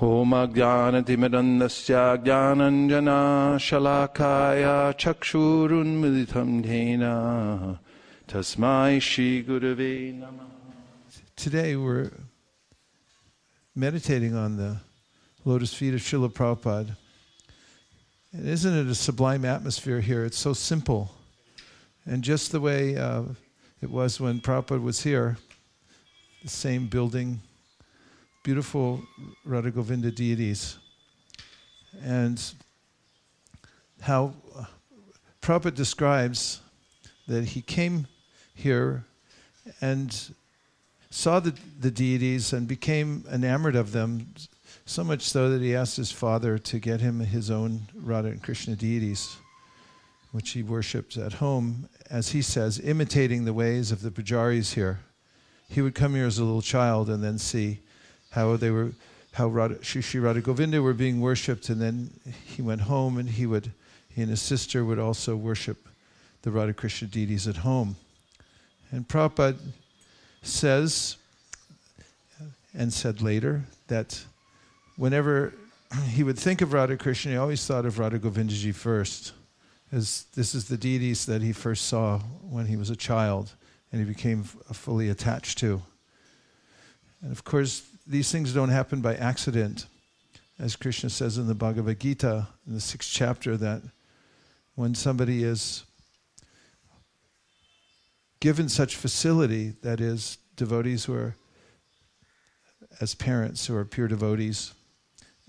होमज्ञानतिमिरन्दस्य ज्ञानञ्जनाशलाकाय चक्षुरुन्मिलितं येन तस्मै श्रीगुरवे नमः Today we're meditating on the lotus feet of Srila Prabhupada. And isn't it a sublime atmosphere here? It's so simple. And just the way uh, it was when Prabhupada was here, the same building, beautiful Radha Govinda deities. And how Prabhupada describes that he came here and saw the, the deities and became enamored of them, so much so that he asked his father to get him his own Radha and Krishna deities, which he worshipped at home, as he says, imitating the ways of the pujaris here. He would come here as a little child and then see how they were, how Radha, Shri Radha Govinda were being worshipped, and then he went home and he would, he and his sister would also worship the Radha Krishna deities at home. And Prabhupada says, and said later, that whenever he would think of Radha Krishna, he always thought of Radha Govindaji first, as this is the deities that he first saw when he was a child and he became fully attached to. And of course, these things don't happen by accident. As Krishna says in the Bhagavad Gita, in the sixth chapter, that when somebody is given such facility, that is, devotees who are, as parents, who are pure devotees,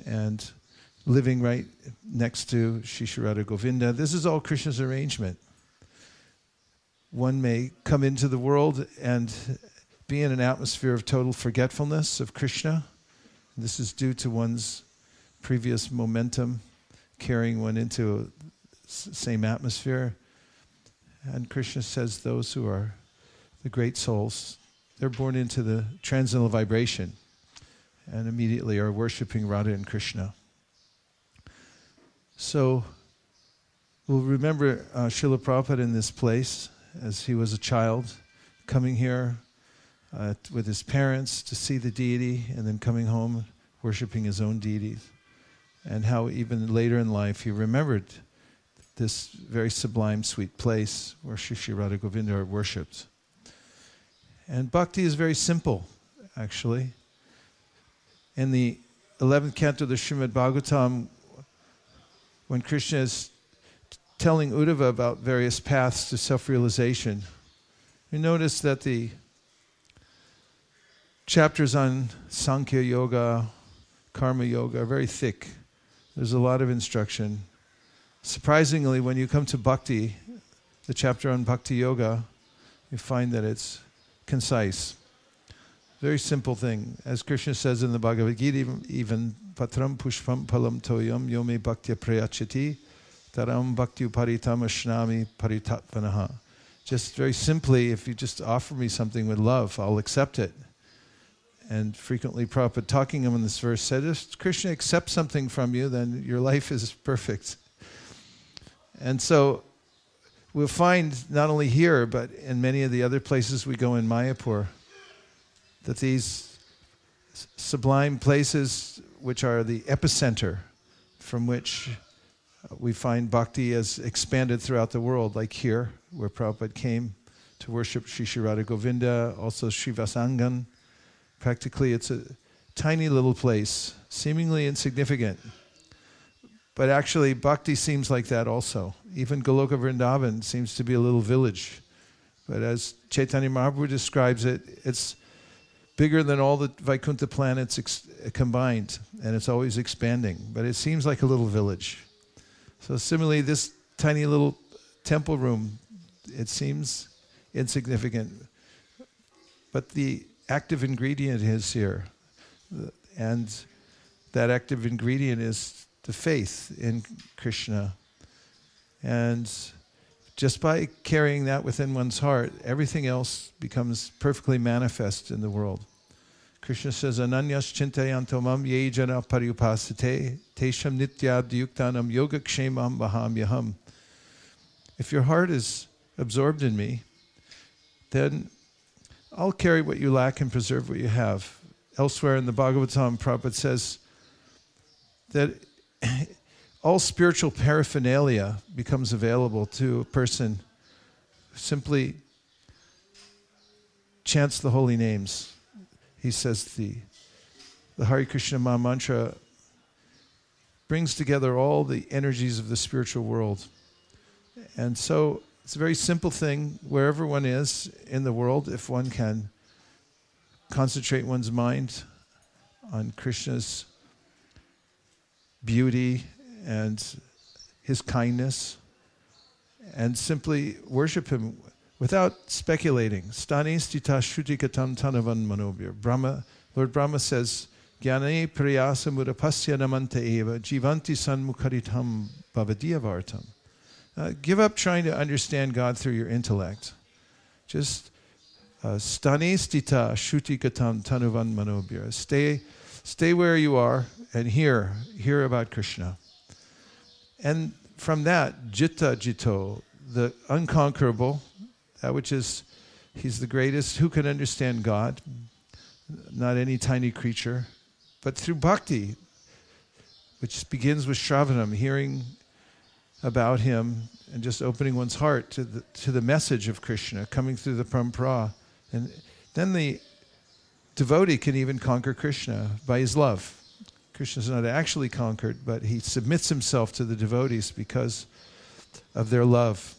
and living right next to Shisharada Govinda, this is all Krishna's arrangement. One may come into the world and be in an atmosphere of total forgetfulness of Krishna. This is due to one's previous momentum carrying one into the same atmosphere. And Krishna says those who are the great souls, they're born into the transcendental vibration and immediately are worshiping Radha and Krishna. So we'll remember uh, Srila Prabhupada in this place as he was a child, coming here uh, with his parents to see the deity and then coming home worshiping his own deities. And how even later in life he remembered this very sublime, sweet place where Shri Radha Govinda are worshipped. And bhakti is very simple, actually. In the 11th canto of the Srimad Bhagavatam, when Krishna is telling Uddhava about various paths to self realization, you notice that the chapters on Sankhya Yoga, Karma Yoga are very thick. There's a lot of instruction. Surprisingly, when you come to Bhakti, the chapter on Bhakti Yoga, you find that it's concise. Very simple thing. As Krishna says in the Bhagavad Gita, even, even patram pushpam palam toyam yome bhaktya prayachati taram bhakti uparitam ashnami paritattvanaha. Just very simply, if you just offer me something with love, I'll accept it. And frequently, Prabhupada talking him in this verse said, if Krishna accepts something from you, then your life is perfect. And so we'll find not only here, but in many of the other places we go in Mayapur, that these sublime places, which are the epicenter from which we find bhakti has expanded throughout the world, like here, where Prabhupada came to worship Sri Radha Govinda, also Srivas Angan. Practically, it's a tiny little place, seemingly insignificant. But actually, bhakti seems like that also. Even Goloka Vrindavan seems to be a little village. But as Chaitanya Mahaprabhu describes it, it's bigger than all the Vaikuntha planets ex- combined, and it's always expanding. But it seems like a little village. So, similarly, this tiny little temple room, it seems insignificant. But the active ingredient is here. And that active ingredient is the faith in Krishna. And just by carrying that within one's heart, everything else becomes perfectly manifest in the world. Krishna says, Ananyas chintayantomam ye jana pariupasate tesham nityadhyuktanam yogakshemam mahamyaham. If your heart is absorbed in me, then I'll carry what you lack and preserve what you have. Elsewhere in the Bhagavatam, Prabhupada says, that all spiritual paraphernalia becomes available to a person who simply chants the holy names. He says the, the Hare Krishna Maha Mantra brings together all the energies of the spiritual world. And so it's a very simple thing wherever one is in the world, if one can concentrate one's mind on Krishna's beauty and his kindness and simply worship him without speculating. Stani stita shrutikatam tanavan manobir. Brahma, Lord Brahma says, Jnane priyasa mudapasya namanta eva jivanti sanmukharitam bhavadiyavartam. Uh, give up trying to understand God through your intellect. Just uh, stani stita shrutikatam tanuvan manobir. Stay, stay where you are and hear, hear about Krishna. And from that, Jitta Jito, the unconquerable, that which is, he's the greatest. Who can understand God? Not any tiny creature. But through bhakti, which begins with Shravanam, hearing about him and just opening one's heart to the, to the message of Krishna coming through the parampara. And then the devotee can even conquer Krishna by his love. Krishna is not actually conquered, but he submits himself to the devotees because of their love.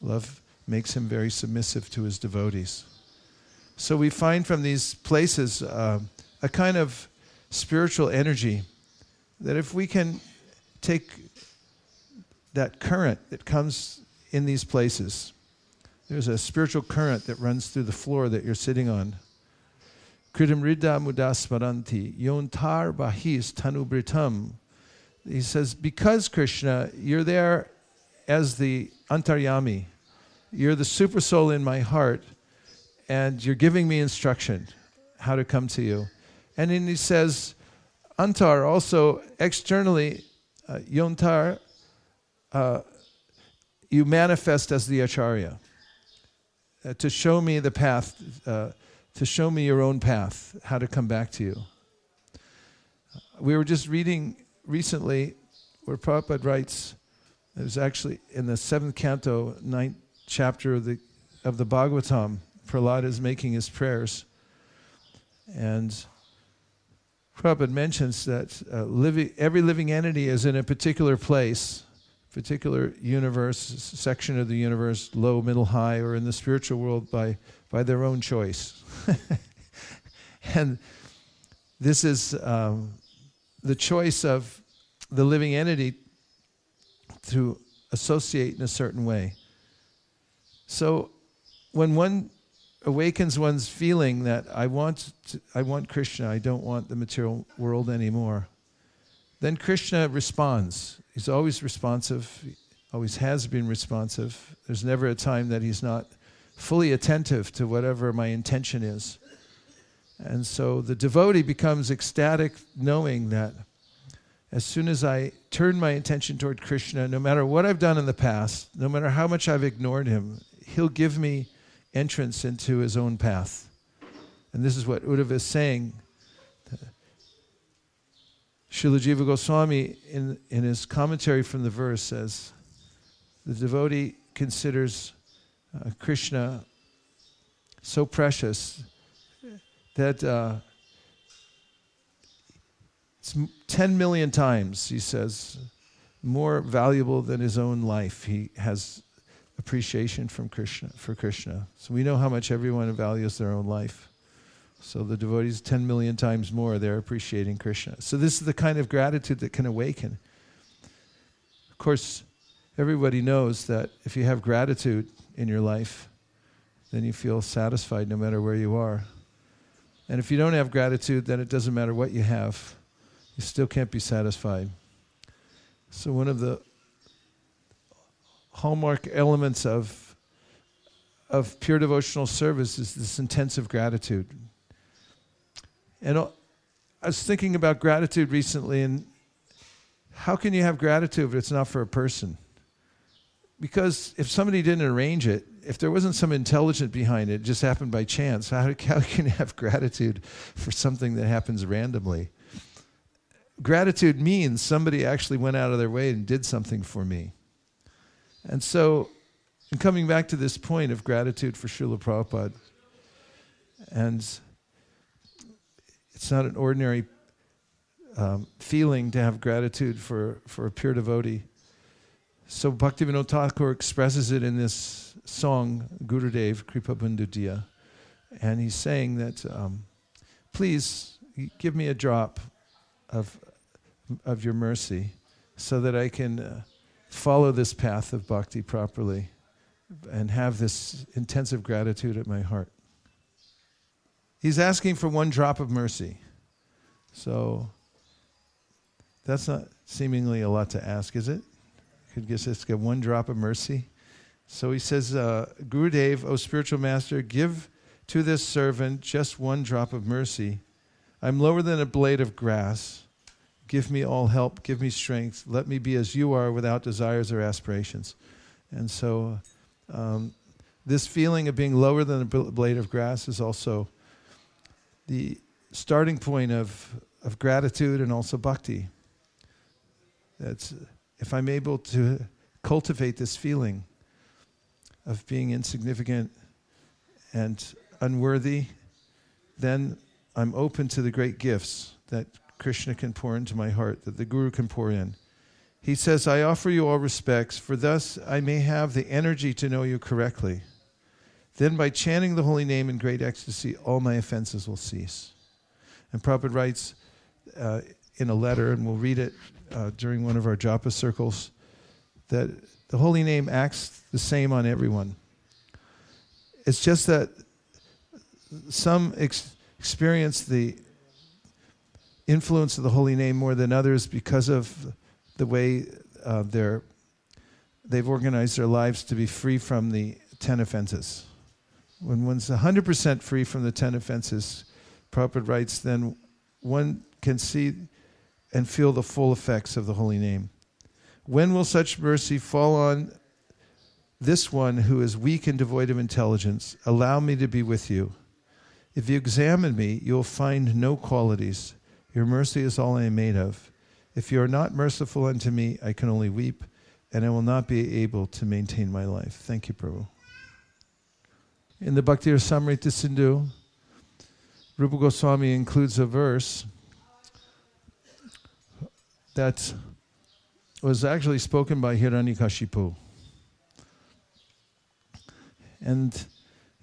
Love makes him very submissive to his devotees. So we find from these places uh, a kind of spiritual energy that if we can take that current that comes in these places, there's a spiritual current that runs through the floor that you're sitting on. Kridamrida mudasmaranti, yontar bahis tanubritam. He says, because Krishna, you're there as the antaryami. You're the super soul in my heart, and you're giving me instruction how to come to you. And then he says, antar also externally, uh, yontar, uh, you manifest as the acharya uh, to show me the path. Uh, to show me your own path, how to come back to you. We were just reading recently where Prabhupada writes, it was actually in the seventh canto, ninth chapter of the, of the Bhagavatam, Prahlad is making his prayers. And Prabhupada mentions that uh, living, every living entity is in a particular place, particular universe, section of the universe, low, middle, high, or in the spiritual world by, by their own choice. and this is um, the choice of the living entity to associate in a certain way. So when one awakens one's feeling that I want, to, I want Krishna, I don't want the material world anymore, then Krishna responds. He's always responsive, always has been responsive. There's never a time that he's not fully attentive to whatever my intention is. And so the devotee becomes ecstatic knowing that as soon as I turn my attention toward Krishna, no matter what I've done in the past, no matter how much I've ignored him, he'll give me entrance into his own path. And this is what Uddhava is saying. Srila Jiva Goswami, in, in his commentary from the verse, says the devotee considers uh, Krishna so precious that uh, it's 10 million times, he says, more valuable than his own life. He has appreciation from Krishna for Krishna. So we know how much everyone values their own life. So the devotees 10 million times more they're appreciating Krishna. So this is the kind of gratitude that can awaken. Of course, everybody knows that if you have gratitude in your life, then you feel satisfied no matter where you are. And if you don't have gratitude, then it doesn't matter what you have, you still can't be satisfied. So, one of the hallmark elements of, of pure devotional service is this intensive gratitude. And I was thinking about gratitude recently, and how can you have gratitude if it's not for a person? Because if somebody didn't arrange it, if there wasn't some intelligence behind it, it just happened by chance, how, how can you have gratitude for something that happens randomly? gratitude means somebody actually went out of their way and did something for me. And so, in coming back to this point of gratitude for Srila Prabhupada, and it's not an ordinary um, feeling to have gratitude for, for a pure devotee. So Bhaktivinoda Thakur expresses it in this song, Gurudev Kripa Bandhudiya. And he's saying that, um, please give me a drop of, of your mercy so that I can uh, follow this path of bhakti properly and have this intensive gratitude at my heart. He's asking for one drop of mercy. So that's not seemingly a lot to ask, is it? Could just get one drop of mercy. So he says, uh, Gurudev, O spiritual master, give to this servant just one drop of mercy. I'm lower than a blade of grass. Give me all help. Give me strength. Let me be as you are without desires or aspirations. And so, um, this feeling of being lower than a blade of grass is also the starting point of, of gratitude and also bhakti. That's if I'm able to cultivate this feeling of being insignificant and unworthy, then I'm open to the great gifts that Krishna can pour into my heart, that the Guru can pour in. He says, I offer you all respects, for thus I may have the energy to know you correctly. Then, by chanting the holy name in great ecstasy, all my offenses will cease. And Prabhupada writes uh, in a letter, and we'll read it uh, during one of our japa circles, that the holy name acts the same on everyone. It's just that some ex- experience the influence of the holy name more than others because of the way uh, they're, they've organized their lives to be free from the 10 offenses. When one's 100% free from the 10 offenses, Prabhupada writes, then one can see and feel the full effects of the holy name. When will such mercy fall on this one who is weak and devoid of intelligence? Allow me to be with you. If you examine me, you will find no qualities. Your mercy is all I am made of. If you are not merciful unto me, I can only weep, and I will not be able to maintain my life. Thank you, Prabhu. In the Bhakti Rasamrita Sindhu, Rupa Goswami includes a verse that was actually spoken by Hiranyakashipu. And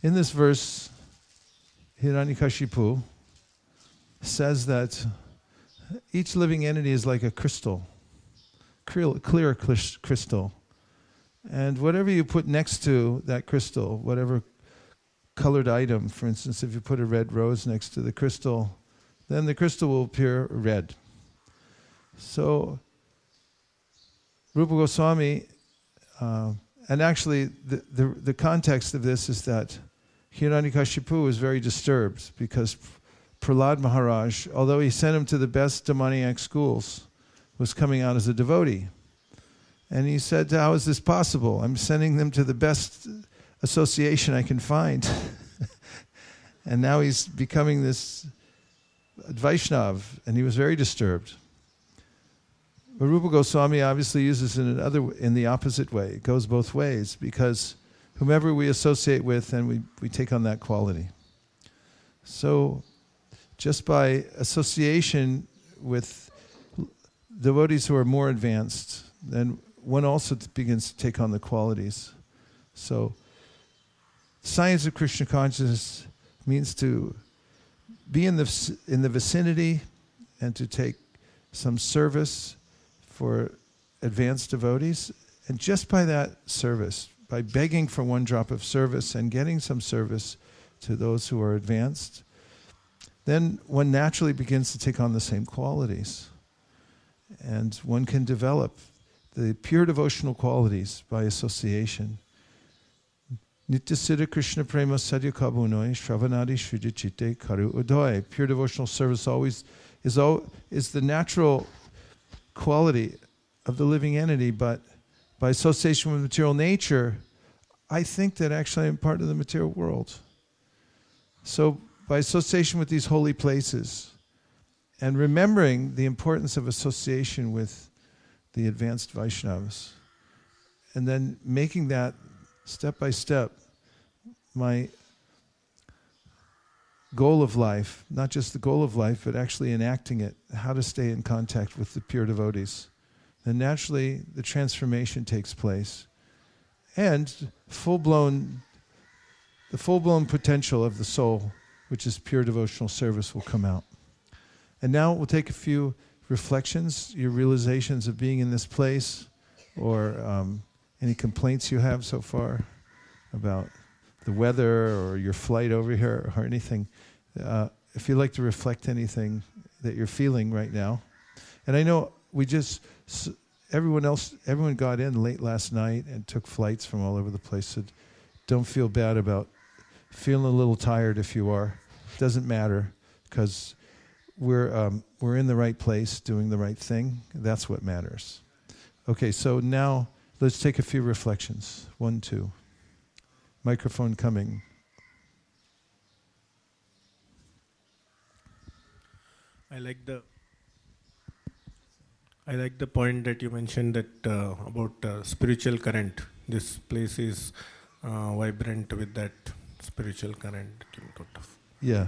in this verse, Hiranyakashipu says that each living entity is like a crystal, clear crystal. And whatever you put next to that crystal, whatever colored item, for instance, if you put a red rose next to the crystal, then the crystal will appear red. So, Rupa Goswami, uh, and actually, the, the, the, context of this is that Hiranyakashipu was very disturbed because Prahlad Maharaj, although he sent him to the best demoniac schools, was coming out as a devotee. And he said, How is this possible? I'm sending them to the best association I can find. and now he's becoming this Vaishnav, and he was very disturbed. But Rupa Goswami obviously uses it in another in the opposite way. It goes both ways because whomever we associate with, and we, we take on that quality. So just by association with devotees who are more advanced, then one also begins to take on the qualities. So science of Krishna consciousness means to be in the, in the vicinity and to take some service for advanced devotees. And just by that service, by begging for one drop of service and getting some service to those who are advanced, then one naturally begins to take on the same qualities. And one can develop the pure devotional qualities by association. Nitya Krishna Prema Sadhya Kabunoi Shravanadi Shujichite Karu Udoy. Pure devotional service always is, is the natural quality of the living entity, but by association with material nature, I think that actually I'm part of the material world. So, by association with these holy places, and remembering the importance of association with the advanced Vaishnavas. And then making that step by step my goal of life, not just the goal of life, but actually enacting it, how to stay in contact with the pure devotees. Then naturally the transformation takes place. And full blown, the full blown potential of the soul, which is pure devotional service, will come out. And now we'll take a few reflections, your realizations of being in this place, or um, any complaints you have so far about the weather or your flight over here or anything. Uh, if you'd like to reflect anything that you're feeling right now. And I know we just, everyone else, everyone got in late last night and took flights from all over the place. So don't feel bad about feeling a little tired if you are. Doesn't matter because we're, um, we're in the right place doing the right thing. That's what matters. Okay, so now let's take a few reflections. One, two. Microphone coming. I like the I like the point that you mentioned that uh, about uh, spiritual current. This place is uh, vibrant with that spiritual current. Yeah,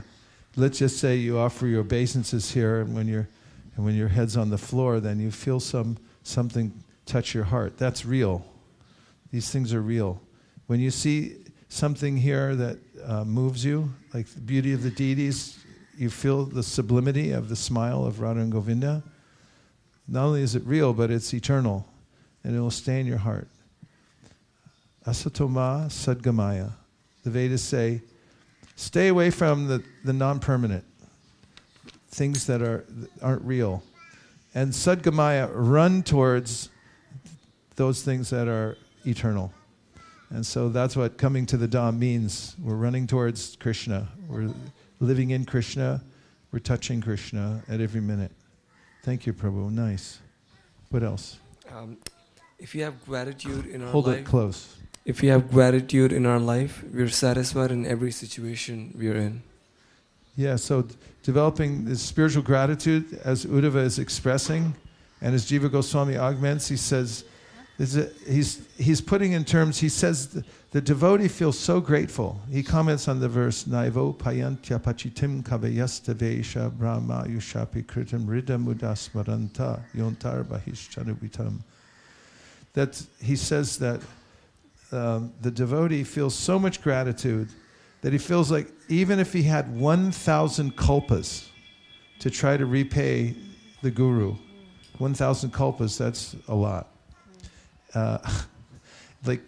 let's just say you offer your obeisances here, and when your and when your head's on the floor, then you feel some something touch your heart. That's real. These things are real. When you see something here that uh, moves you, like the beauty of the deities, you feel the sublimity of the smile of Radha and Govinda. Not only is it real, but it's eternal, and it will stay in your heart. Asatoma Sadgamaya. The Vedas say, stay away from the, the non permanent, things that, are, that aren't real. And Sadgamaya, run towards those things that are eternal. And so that's what coming to the Dham means. We're running towards Krishna. We're living in Krishna. We're touching Krishna at every minute. Thank you, Prabhu. Nice. What else? Um, if you have gratitude in our Hold life, it close. If we have gratitude in our life, we're satisfied in every situation we're in. Yeah, so d- developing this spiritual gratitude, as Uddhava is expressing, and as Jiva Goswami augments, he says, a, he's, he's putting in terms, he says, the, the, devotee feels so grateful. He comments on the verse, Naivo payantya pachitim kavayastavesha brahma yushapi kritam ridam udasmaranta yontar bahishchanubitam. That he says that um, the devotee feels so much gratitude that he feels like even if he had 1,000 kalpas to try to repay the guru, 1,000 kalpas, that's a lot uh, like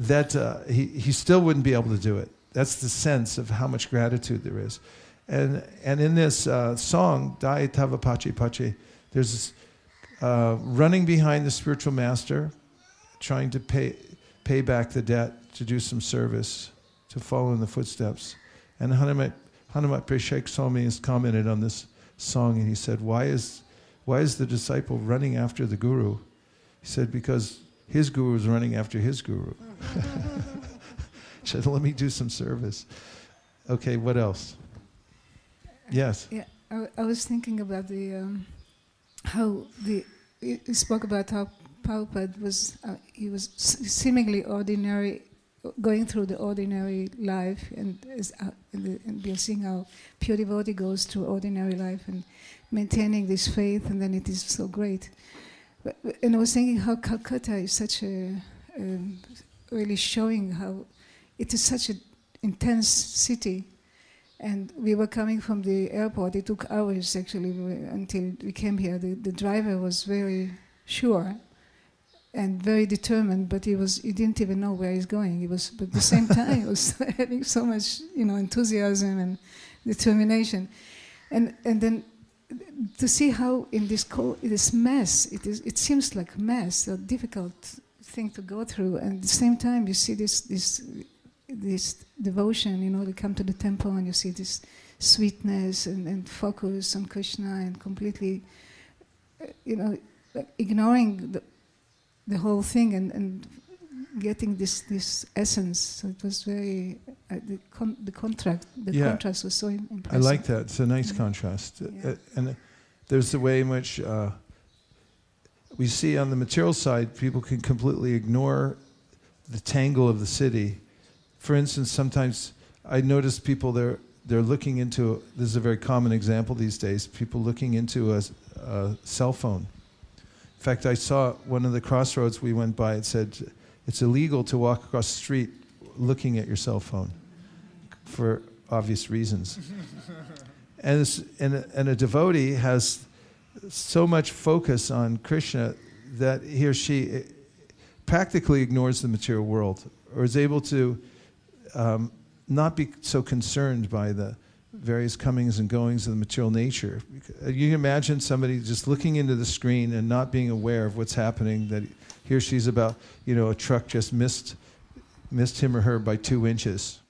that uh, he, he still wouldn't be able to do it. That's the sense of how much gratitude there is. And, and in this uh, song, Dai Tava Pachi Pachi, there's this, uh, running behind the spiritual master, trying to pay, pay back the debt, to do some service, to follow in the footsteps. And Hanumat, Hanumatpreshaka Swami has commented on this song and he said, why is, why is the disciple running after the guru? He said, because his guru was running after his guru. said, let me do some service. Okay, what else? Yes. Yeah, I, I was thinking about the um, how the you spoke about how Prabhupada was uh, he was seemingly ordinary, going through the ordinary life, and, is, uh, the, and we are seeing how pure devotee goes through ordinary life and maintaining this faith, and then it is so great. And I was thinking how Calcutta is such a um, really showing how it is such an intense city. And we were coming from the airport. It took hours actually until we came here. The, the driver was very sure and very determined, but he was he didn't even know where he's going. He was, but at the same time, he was having so much you know enthusiasm and determination, and and then to see how in this this mess, it, is, it seems like mess, a difficult thing to go through, and at the same time you see this this this devotion. You know, you come to the temple and you see this sweetness and, and focus on Krishna and completely, uh, you know, ignoring the, the whole thing and, and getting this this essence. So it was very uh, the con- the contract the Yeah. contrast was so im- I like that. It's a nice Yeah. contrast. Uh, and uh, there's the way in which uh, we see on the material side, people can completely ignore the tangle of the city. For instance, sometimes I notice people they're they're looking into. This is a very common example these days. People looking into a, a cell phone. In fact, I saw one of the crossroads we went by. It said it's illegal to walk across the street looking at your cell phone for obvious reasons. and, and, a, and a devotee has so much focus on Krishna that he or she eh, practically ignores the material world or is able to um, not be so concerned by the various comings and goings of the material nature. You can imagine somebody just looking into the screen and not being aware of what's happening, that he or she's about, you know, a truck just missed, missed him or her by two inches.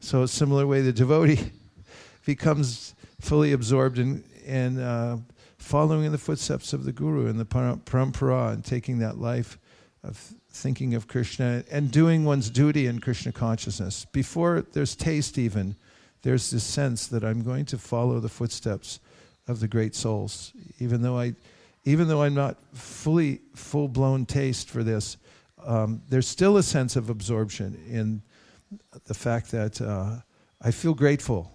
So, a similar way, the devotee becomes fully absorbed in, in uh, following in the footsteps of the Guru and the param- parampara and taking that life of thinking of Krishna and doing one's duty in Krishna consciousness. Before there's taste, even, there's this sense that I'm going to follow the footsteps of the great souls, even though I, even though I'm not fully full blown taste for this. Um, there's still a sense of absorption in the fact that uh, I feel grateful.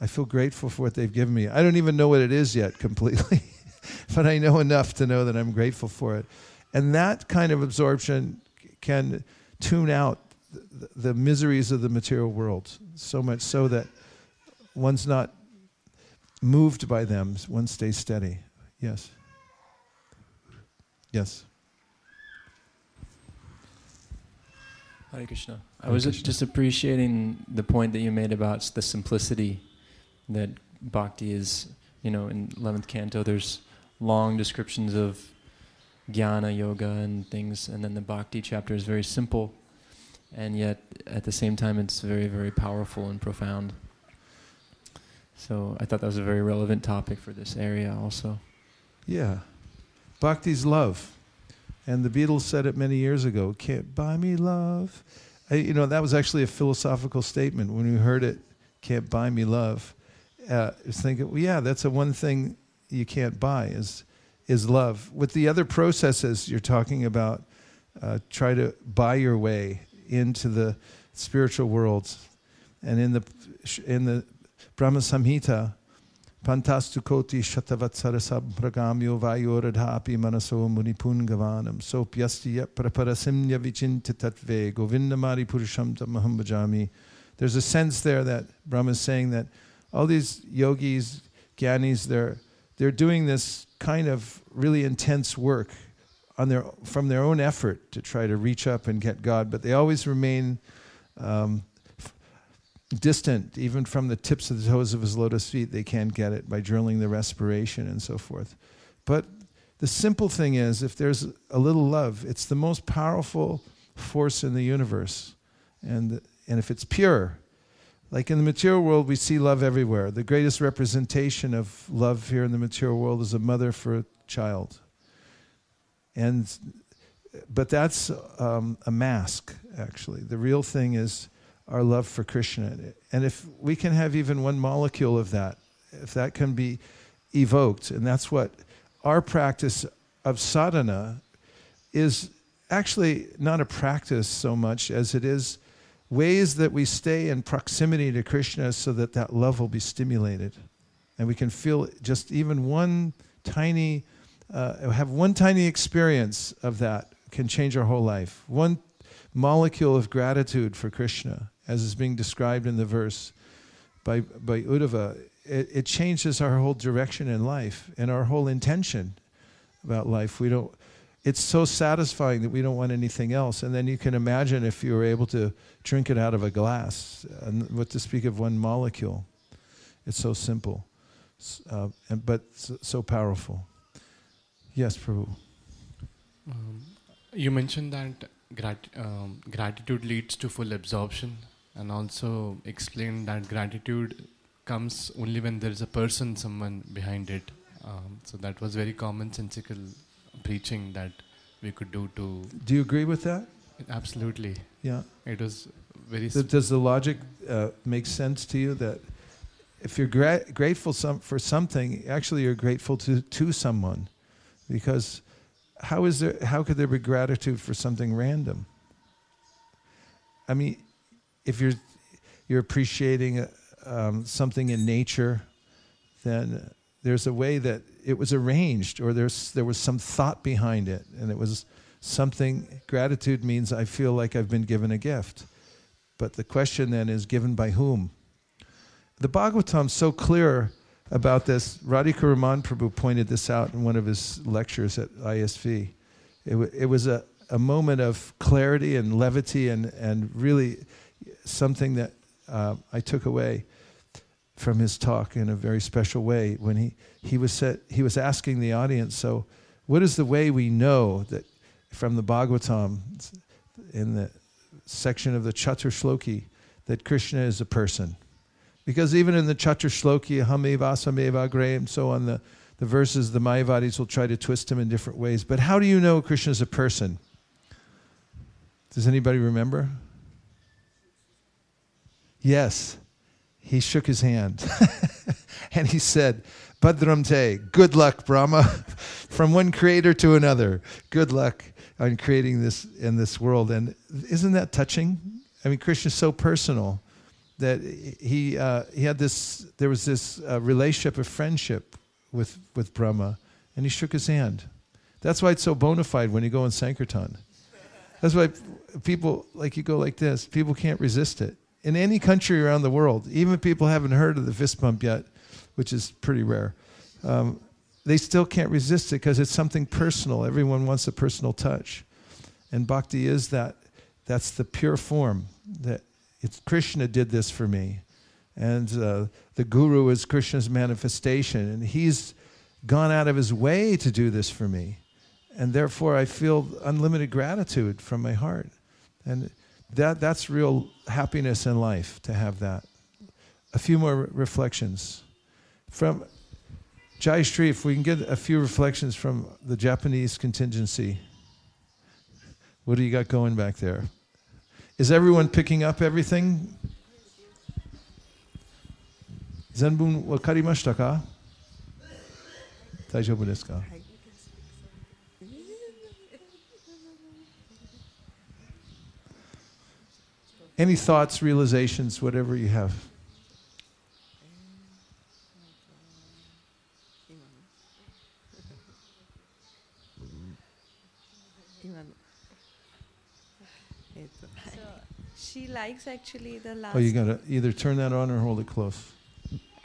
I feel grateful for what they've given me. I don't even know what it is yet completely, but I know enough to know that I'm grateful for it. And that kind of absorption can tune out the, the miseries of the material world so much so that one's not moved by them, one stays steady. Yes. Yes. Hare Krishna. I was Krishna. just appreciating the point that you made about the simplicity that bhakti is. You know, in 11th canto, there's long descriptions of jnana yoga and things, and then the bhakti chapter is very simple, and yet at the same time, it's very, very powerful and profound. So I thought that was a very relevant topic for this area also. Yeah. Bhakti's love. And the Beatles said it many years ago can't buy me love. I, you know, that was actually a philosophical statement. When we heard it, can't buy me love, uh, I was thinking, well, yeah, that's the one thing you can't buy is, is love. With the other processes you're talking about, uh, try to buy your way into the spiritual world. And in the, in the Brahma Samhita, Pantastukoti shatavatsara sabhragamyo vayoradhapi manaso munipungavanam sopyasti yat praparasimnya vichinta tatve govindamari purusham tamaham. There's a sense there that Brahma is saying that all these yogis, gyanis, they're, they're doing this kind of really intense work on their, from their own effort to try to reach up and get God, but they always remain um, distant, even from the tips of the toes of his lotus feet, they can't get it by drilling the respiration and so forth. But the simple thing is, if there's a little love, it's the most powerful force in the universe. And, and if it's pure, like in the material world, we see love everywhere. The greatest representation of love here in the material world is a mother for a child. And, but that's um, a mask, actually. The real thing is our love for Krishna. And if we can have even one molecule of that, if that can be evoked, and that's what our practice of sadhana is actually not a practice so much as it is ways that we stay in proximity to Krishna so that that love will be stimulated. And we can feel just even one tiny, uh, have one tiny experience of that can change our whole life. One molecule of gratitude for Krishna, as is being described in the verse by, by Uddhava, it, it changes our whole direction in life and our whole intention about life. We don't, it's so satisfying that we don't want anything else. And then you can imagine if you were able to drink it out of a glass, and what to speak of one molecule. It's so simple, uh, and, but so, so powerful. Yes, Prabhu. Um, you mentioned that grat- um, gratitude leads to full absorption, and also explained that gratitude comes only when there is a person, someone behind it. Um, so that was very common, commonsensical preaching that we could do to. Do you agree with that? Absolutely. Yeah. It was very. Does the logic uh, make sense to you that if you're gra- grateful some, for something, actually you're grateful to, to someone? Because how is there how could there be gratitude for something random? I mean, if you're you're appreciating um, something in nature, then there's a way that it was arranged, or there's there was some thought behind it, and it was something. Gratitude means I feel like I've been given a gift, but the question then is given by whom? The Bhagavatam's so clear about this. Radhika Raman Prabhu pointed this out in one of his lectures at ISV. It, w- it was a, a moment of clarity and levity and, and really something that uh, I took away from his talk in a very special way when he, he, was set, he was asking the audience, so what is the way we know that from the Bhagavatam in the section of the Chaturshloki that Krishna is a person? Because even in the Chaturshloki, Hameva, Sameva, and so on, the, the verses, the Mayavadis will try to twist them in different ways. But how do you know Krishna is a person? Does anybody remember? Yes. He shook his hand and he said, Badram te, good luck, Brahma, from one creator to another. Good luck on creating this in this world. And isn't that touching? I mean, Krishna is so personal that he uh, he had this. There was this uh, relationship of friendship with with Brahma, and he shook his hand. That's why it's so bona fide when you go in Sankirtan. That's why people like you go like this. People can't resist it in any country around the world. Even if people haven't heard of the fist bump yet, which is pretty rare. Um, they still can't resist it because it's something personal. Everyone wants a personal touch, and bhakti is that. That's the pure form that it's Krishna did this for me. And uh, the guru is Krishna's manifestation, and he's gone out of his way to do this for me. And therefore, I feel unlimited gratitude from my heart. And that, that's real happiness in life to have that. A few more reflections. From Jai Shri, if we can get a few reflections from the Japanese contingency. What do you got going back there? Is everyone picking up everything? Zenbun wakarimashita ka? Daijoubu desu ka? Any thoughts, realizations, whatever you have? So she likes actually the last. Oh, you gotta either turn that on or hold it close.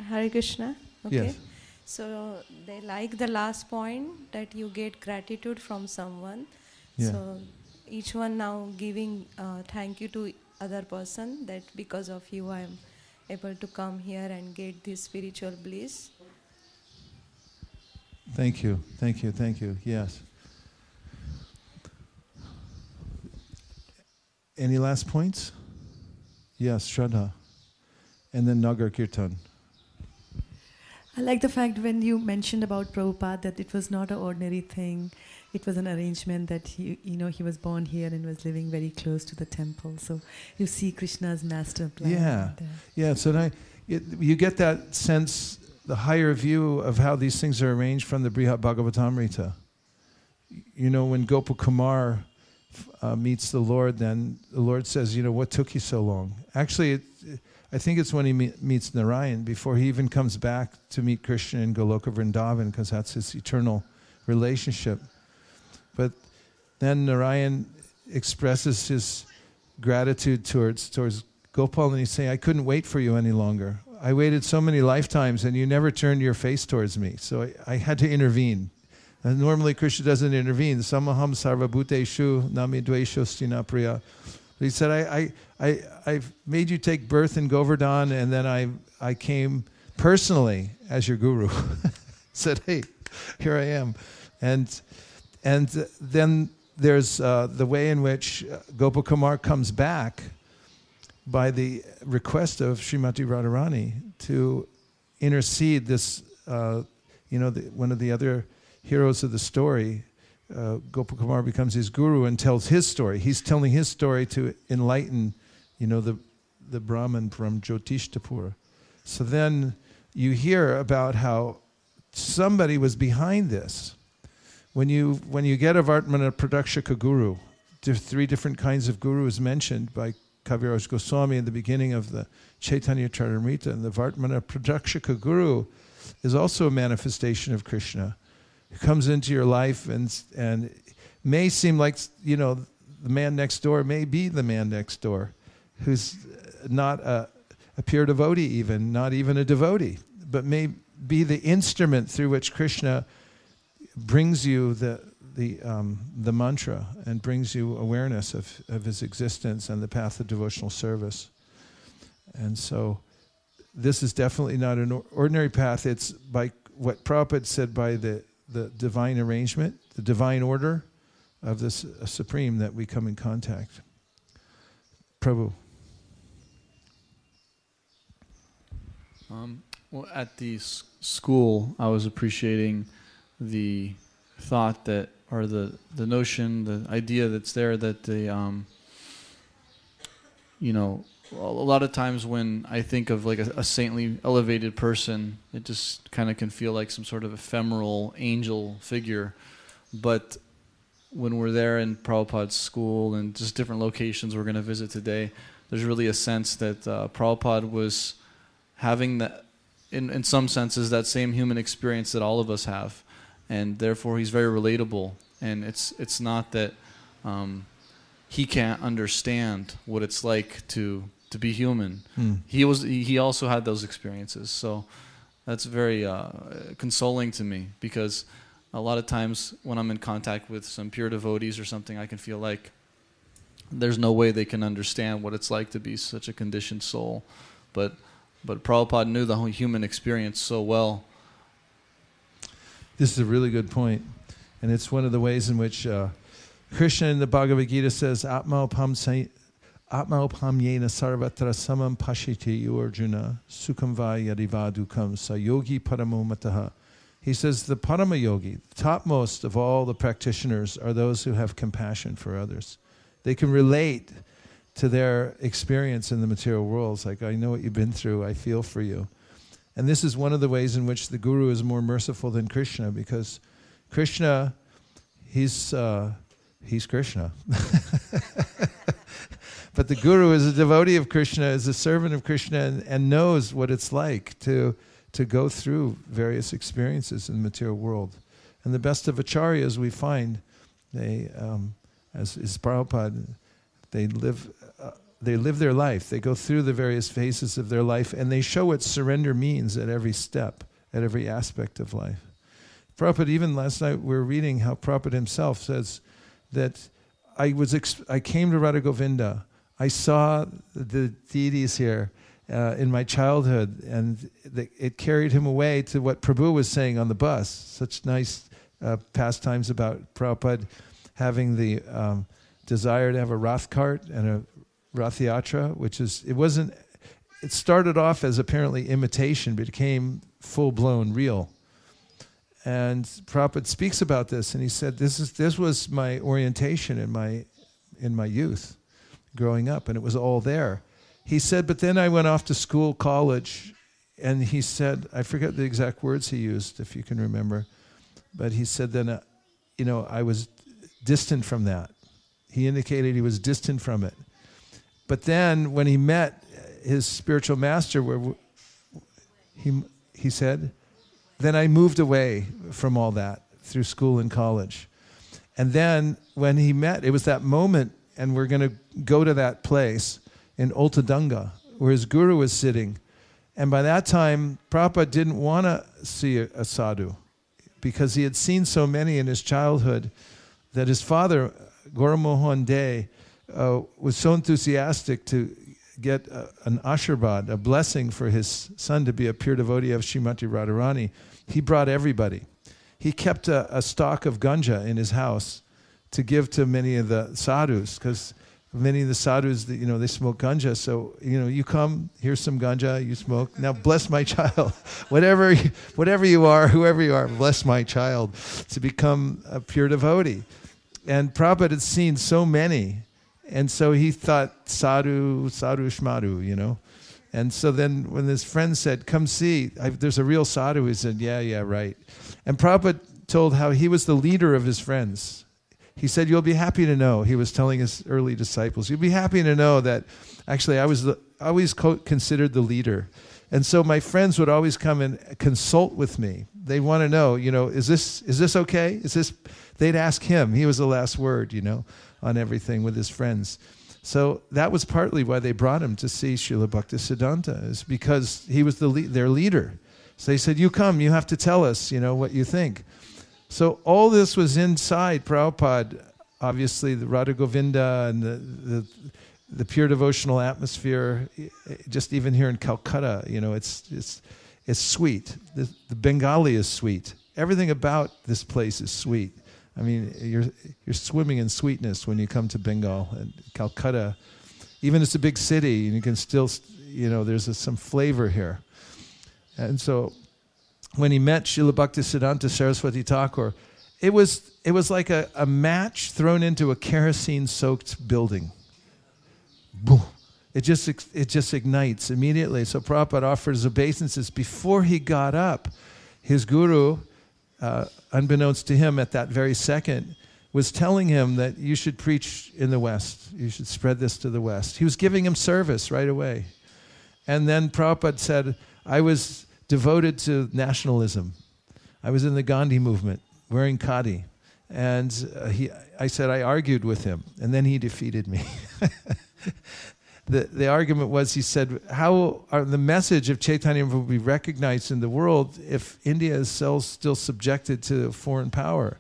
Hari Krishna. Okay. Yes. So they like the last point that you get gratitude from someone. Yeah. So each one now giving uh, thank you to other person that because of you I am able to come here and get this spiritual bliss. Thank you, thank you, thank you. Yes. Any last points? Yes, Shraddha. And then Nagar Kirtan. I like the fact when you mentioned about Prabhupada that it was not an ordinary thing. It was an arrangement that he, you know, he was born here and was living very close to the temple. So you see Krishna's master plan. Yeah. there. Yeah, so it, you get that sense, the higher view of how these things are arranged from the Brihat Bhagavatamrita. You know, when Gopal Kumar uh, meets the Lord, then the Lord says, You know, what took you so long? Actually, it, I think it's when he me- meets Narayan before he even comes back to meet Krishna in Goloka Vrindavan, because that's his eternal relationship. But then Narayan expresses his gratitude towards, towards Gopal, and he's saying, I couldn't wait for you any longer. I waited so many lifetimes, and you never turned your face towards me. So I, I had to intervene. And normally Krishna doesn't intervene. Samaham sarvabhuteshu nami dvesho stinapriya. But he said, I, I, I, I've made you take birth in Govardhan, and then I, I came personally as your guru. said, hey, here I am. And, and then there's uh, the way in which uh, Gopal Kumar comes back by the request of Srimati Radharani to intercede this, uh, you know, the, one of the other heroes of the story uh, Gopakumar becomes his guru and tells his story. He's telling his story to enlighten, you know, the, the Brahman from Jyotishtapur. So then you hear about how somebody was behind this. When you, when you get a Vartmana Pradarshaka guru, three different kinds of gurus mentioned by Kaviraj Goswami in the beginning of the Chaitanya Charitamrita. And the Vartmana Pradarshaka guru is also a manifestation of Krishna who comes into your life and, and may seem like, you know, the man next door may be the man next door who's not a, a pure devotee, even, not even a devotee, but may be the instrument through which Krishna brings you the, the, um, the mantra and brings you awareness of, of his existence and the path of devotional service. And so this is definitely not an ordinary path. It's by what Prabhupada said by the, the divine arrangement, the divine order of this uh, Supreme that we come in contact. Prabhu. Um, well, at the school, I was appreciating the thought that, or the, the notion, the idea that's there that the, um, you know, a lot of times when I think of like a, a saintly, elevated person, it just kind of can feel like some sort of ephemeral angel figure. But when we're there in Prabhupada's school and just different locations we're going to visit today, there's really a sense that uh, Prabhupada was having that, in, in some senses, that same human experience that all of us have. And therefore, he's very relatable. And it's, it's not that um, he can't understand what it's like to to be human. Hmm. He was he also had those experiences, so that's very uh, consoling to me because a lot of times when I'm in contact with some pure devotees or something, I can feel like there's no way they can understand what it's like to be such a conditioned soul, but but Prabhupada knew the human experience so well. This is a really good point, and it's one of the ways in which uh, Krishna in the Bhagavad Gita says, "Atma upam upamyena sarvatra samam pashiti sukham va yadivadukam sa yogi paramo mataha. He says the parama yogi, the topmost of all the practitioners, are those who have compassion for others. They can relate to their experience in the material world. It's like, I know what you've been through, I feel for you. And this is one of the ways in which the Guru is more merciful than Krishna, because Krishna, he's, uh, he's Krishna. but the Guru is a devotee of Krishna, is a servant of Krishna, and, and knows what it's like to, to go through various experiences in the material world. And the best of acharyas we find, they, um, as is Prabhupada, they live, uh, they live their life. They go through the various phases of their life, and they show what surrender means at every step, at every aspect of life. Prabhupada, even last night, we were reading how Prabhupada himself says that I, was I came to Radha Govinda. I saw the deities here uh, in my childhood, and it carried him away to what Prabhu was saying on the bus. Such nice uh, pastimes about Prabhupada having the um, desire to have a Rath cart and a Rath Yatra, which is, it wasn't, it started off as apparently imitation, but became full blown real. And Prabhupada speaks about this, and he said, "This is this was my orientation in my in my youth, growing up, and it was all there." He said, "But then I went off to school, college, and he said, I forget the exact words he used, if you can remember, but he said then, uh, you know, I was distant from that. He indicated he was distant from it. But then when he met his spiritual master, where he he said." then I moved away from all that through school and college. And then when he met, it was that moment, and we're going to go to that place in Ultadanga, where his guru was sitting. And by that time, Prabhupada didn't want to see a, a sadhu because he had seen so many in his childhood that his father, Gauramohan De, uh, was so enthusiastic to get a, an ashirvad, a blessing for his son to be a pure devotee of Srimati Radharani. He brought everybody. He kept a, a stock of ganja in his house to give to many of the sadhus because Many of the sadhus, you know, they smoke ganja. So, you know, you come, here's some ganja, you smoke. Now, bless my child. whatever, whatever you are, whoever you are, bless my child to become a pure devotee. And Prabhupada had seen so many. And so he thought, sadhu, sadhu shmadhu, you know. And so then when his friend said, come see, I, there's a real sadhu, he said, yeah, yeah, right. And Prabhupada told how he was the leader of his friends. He said, You'll be happy to know, he was telling his early disciples, you'll be happy to know that actually I was the, always co- considered the leader. And so my friends would always come and consult with me. They want to know, you know, is this, is this okay? Is this, they'd ask him. He was the last word, you know, on everything with his friends. So that was partly why they brought him to see Srila Bhaktisiddhanta, is because he was the le- their leader. So they said, You come, you have to tell us, you know, what you think. So all this was inside Prabhupada, obviously the Radha Govinda and the, the, the pure devotional atmosphere, just even here in Calcutta, you know, it's, it's, it's sweet. The, the Bengali is sweet. Everything about this place is sweet. I mean, you're, you're swimming in sweetness when you come to Bengal and Calcutta. Even it's a big city, and you can still, you know, there's a, some flavor here. And so when he met Srila Bhaktisiddhanta Saraswati Thakur, it was, it was like a, a match thrown into a kerosene soaked building. Boom. It just, it just ignites immediately. So Prabhupada offered his obeisances. Before he got up, his guru, uh, unbeknownst to him at that very second, was telling him that you should preach in the West. You should spread this to the West. He was giving him service right away. And then Prabhupada said, I was devoted to nationalism. I was in the Gandhi movement wearing khadi. And uh, he, I said, I argued with him, and then he defeated me. the, the argument was he said, How are the message of Chaitanya will be recognized in the world if India is still, still subjected to foreign power?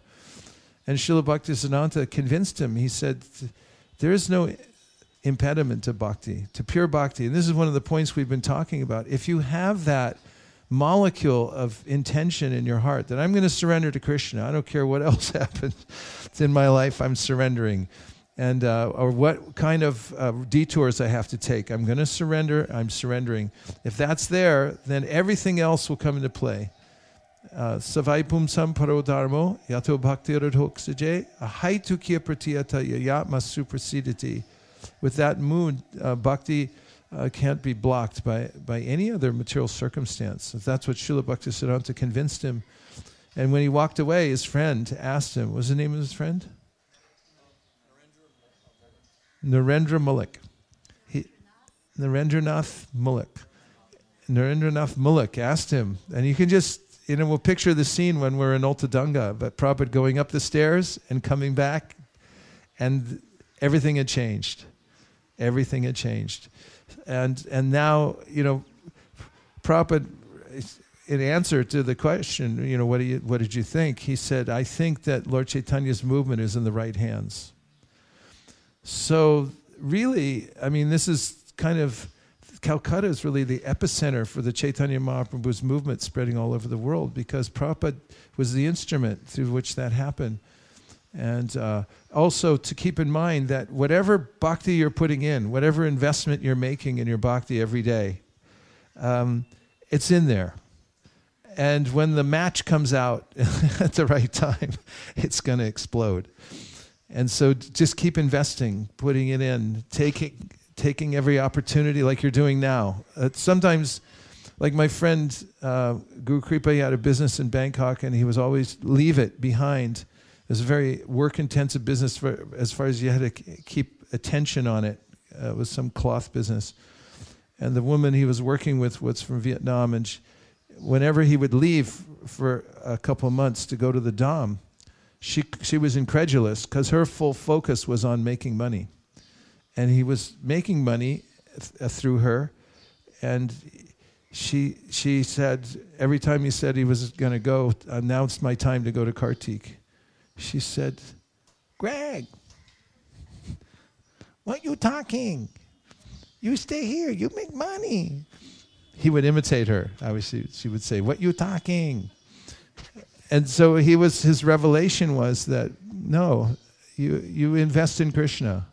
And Srila Bhaktisiddhanta convinced him. He said, There is no impediment to bhakti, to pure bhakti. And this is one of the points we've been talking about. If you have that molecule of intention in your heart that I'm going to surrender to Krishna. I don't care what else happens in my life, I'm surrendering. And, uh, or what kind of uh, detours I have to take. I'm going to surrender, I'm surrendering. If that's there, then everything else will come into play. Uh, Savai pumsam parodharmo yato bhakti radhoksaje ahaitu kia pratiyata yayatma supersediti. With that mood, uh, bhakti uh, can't be blocked by, by any other material circumstance. That's what Srila Bhaktisiddhanta convinced him. And when he walked away, his friend asked him, what was the name of his friend? Narendra Mullik. He, Narendranath Mullik. Narendranath Mullik asked him, and you can just, you know, we'll picture the scene when we're in Ultadanga, but Prabhupada going up the stairs and coming back, and everything had changed. Everything had changed and and now you know, Prabhupada, in answer to the question, you know, what, do you, what did you think? He said, I think that Lord Chaitanya's movement is in the right hands. So really, I mean, this is kind of Calcutta is really the epicenter for the Chaitanya Mahaprabhu's movement spreading all over the world because Prabhupada was the instrument through which that happened. And uh, also to keep in mind that whatever bhakti you're putting in, whatever investment you're making in your bhakti every day, um, it's in there. And when the match comes out at the right time, it's going to explode. And so just keep investing, putting it in, taking, taking every opportunity like you're doing now. Uh, sometimes, like my friend uh, Guru Kripa, he had a business in Bangkok and he was always leave it behind it was a very work intensive business for, as far as you had to keep attention on it. Uh, it was some cloth business. And the woman he was working with was from Vietnam. And she, whenever he would leave for a couple of months to go to the Dham, she, she was incredulous because her full focus was on making money. And he was making money th- uh, through her. And she, she said, every time he said he was going to go, announced my time to go to Kartik she said, Greg, what you talking? You stay here. You make money. He would imitate her. Obviously, she would say, "What you talking?" And so he was. His revelation was that no, you you invest in Krishna.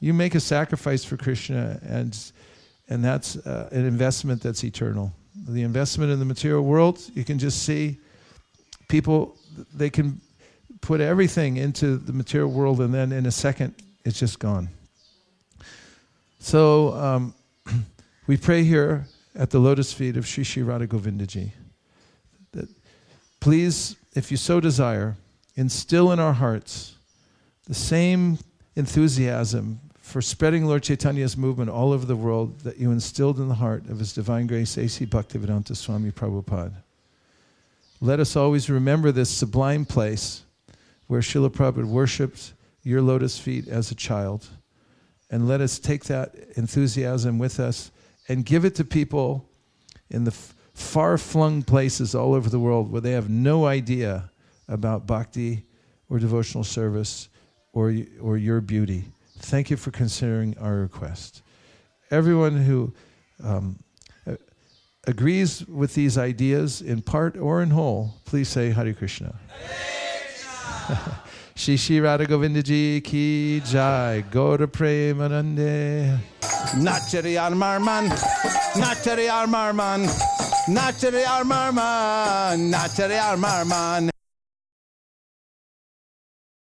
You make a sacrifice for Krishna, and and that's uh, an investment that's eternal. The investment in the material world, you can just see people they can put everything into the material world, and then in a second, it's just gone. So um, we pray here at the lotus feet of Sri Sri Radha Govindaji please, if you so desire, instill in our hearts the same enthusiasm for spreading Lord Chaitanya's movement all over the world that you instilled in the heart of His Divine Grace A.C. Bhaktivedanta Swami Prabhupada. Let us always remember this sublime place where Srila Prabhupada worshipped your lotus feet as a child. And let us take that enthusiasm with us and give it to people in the far flung places all over the world where they have no idea about bhakti or devotional service or, or your beauty. Thank you for considering our request. Everyone who um, agrees with these ideas in part or in whole, please say Hare Krishna. Shri Shri Radha Govinda Ji ki jai, Gaura Premanande. Nachari Armarman, Nachari Armarman, Nachari Armarman, Nachari Armarman.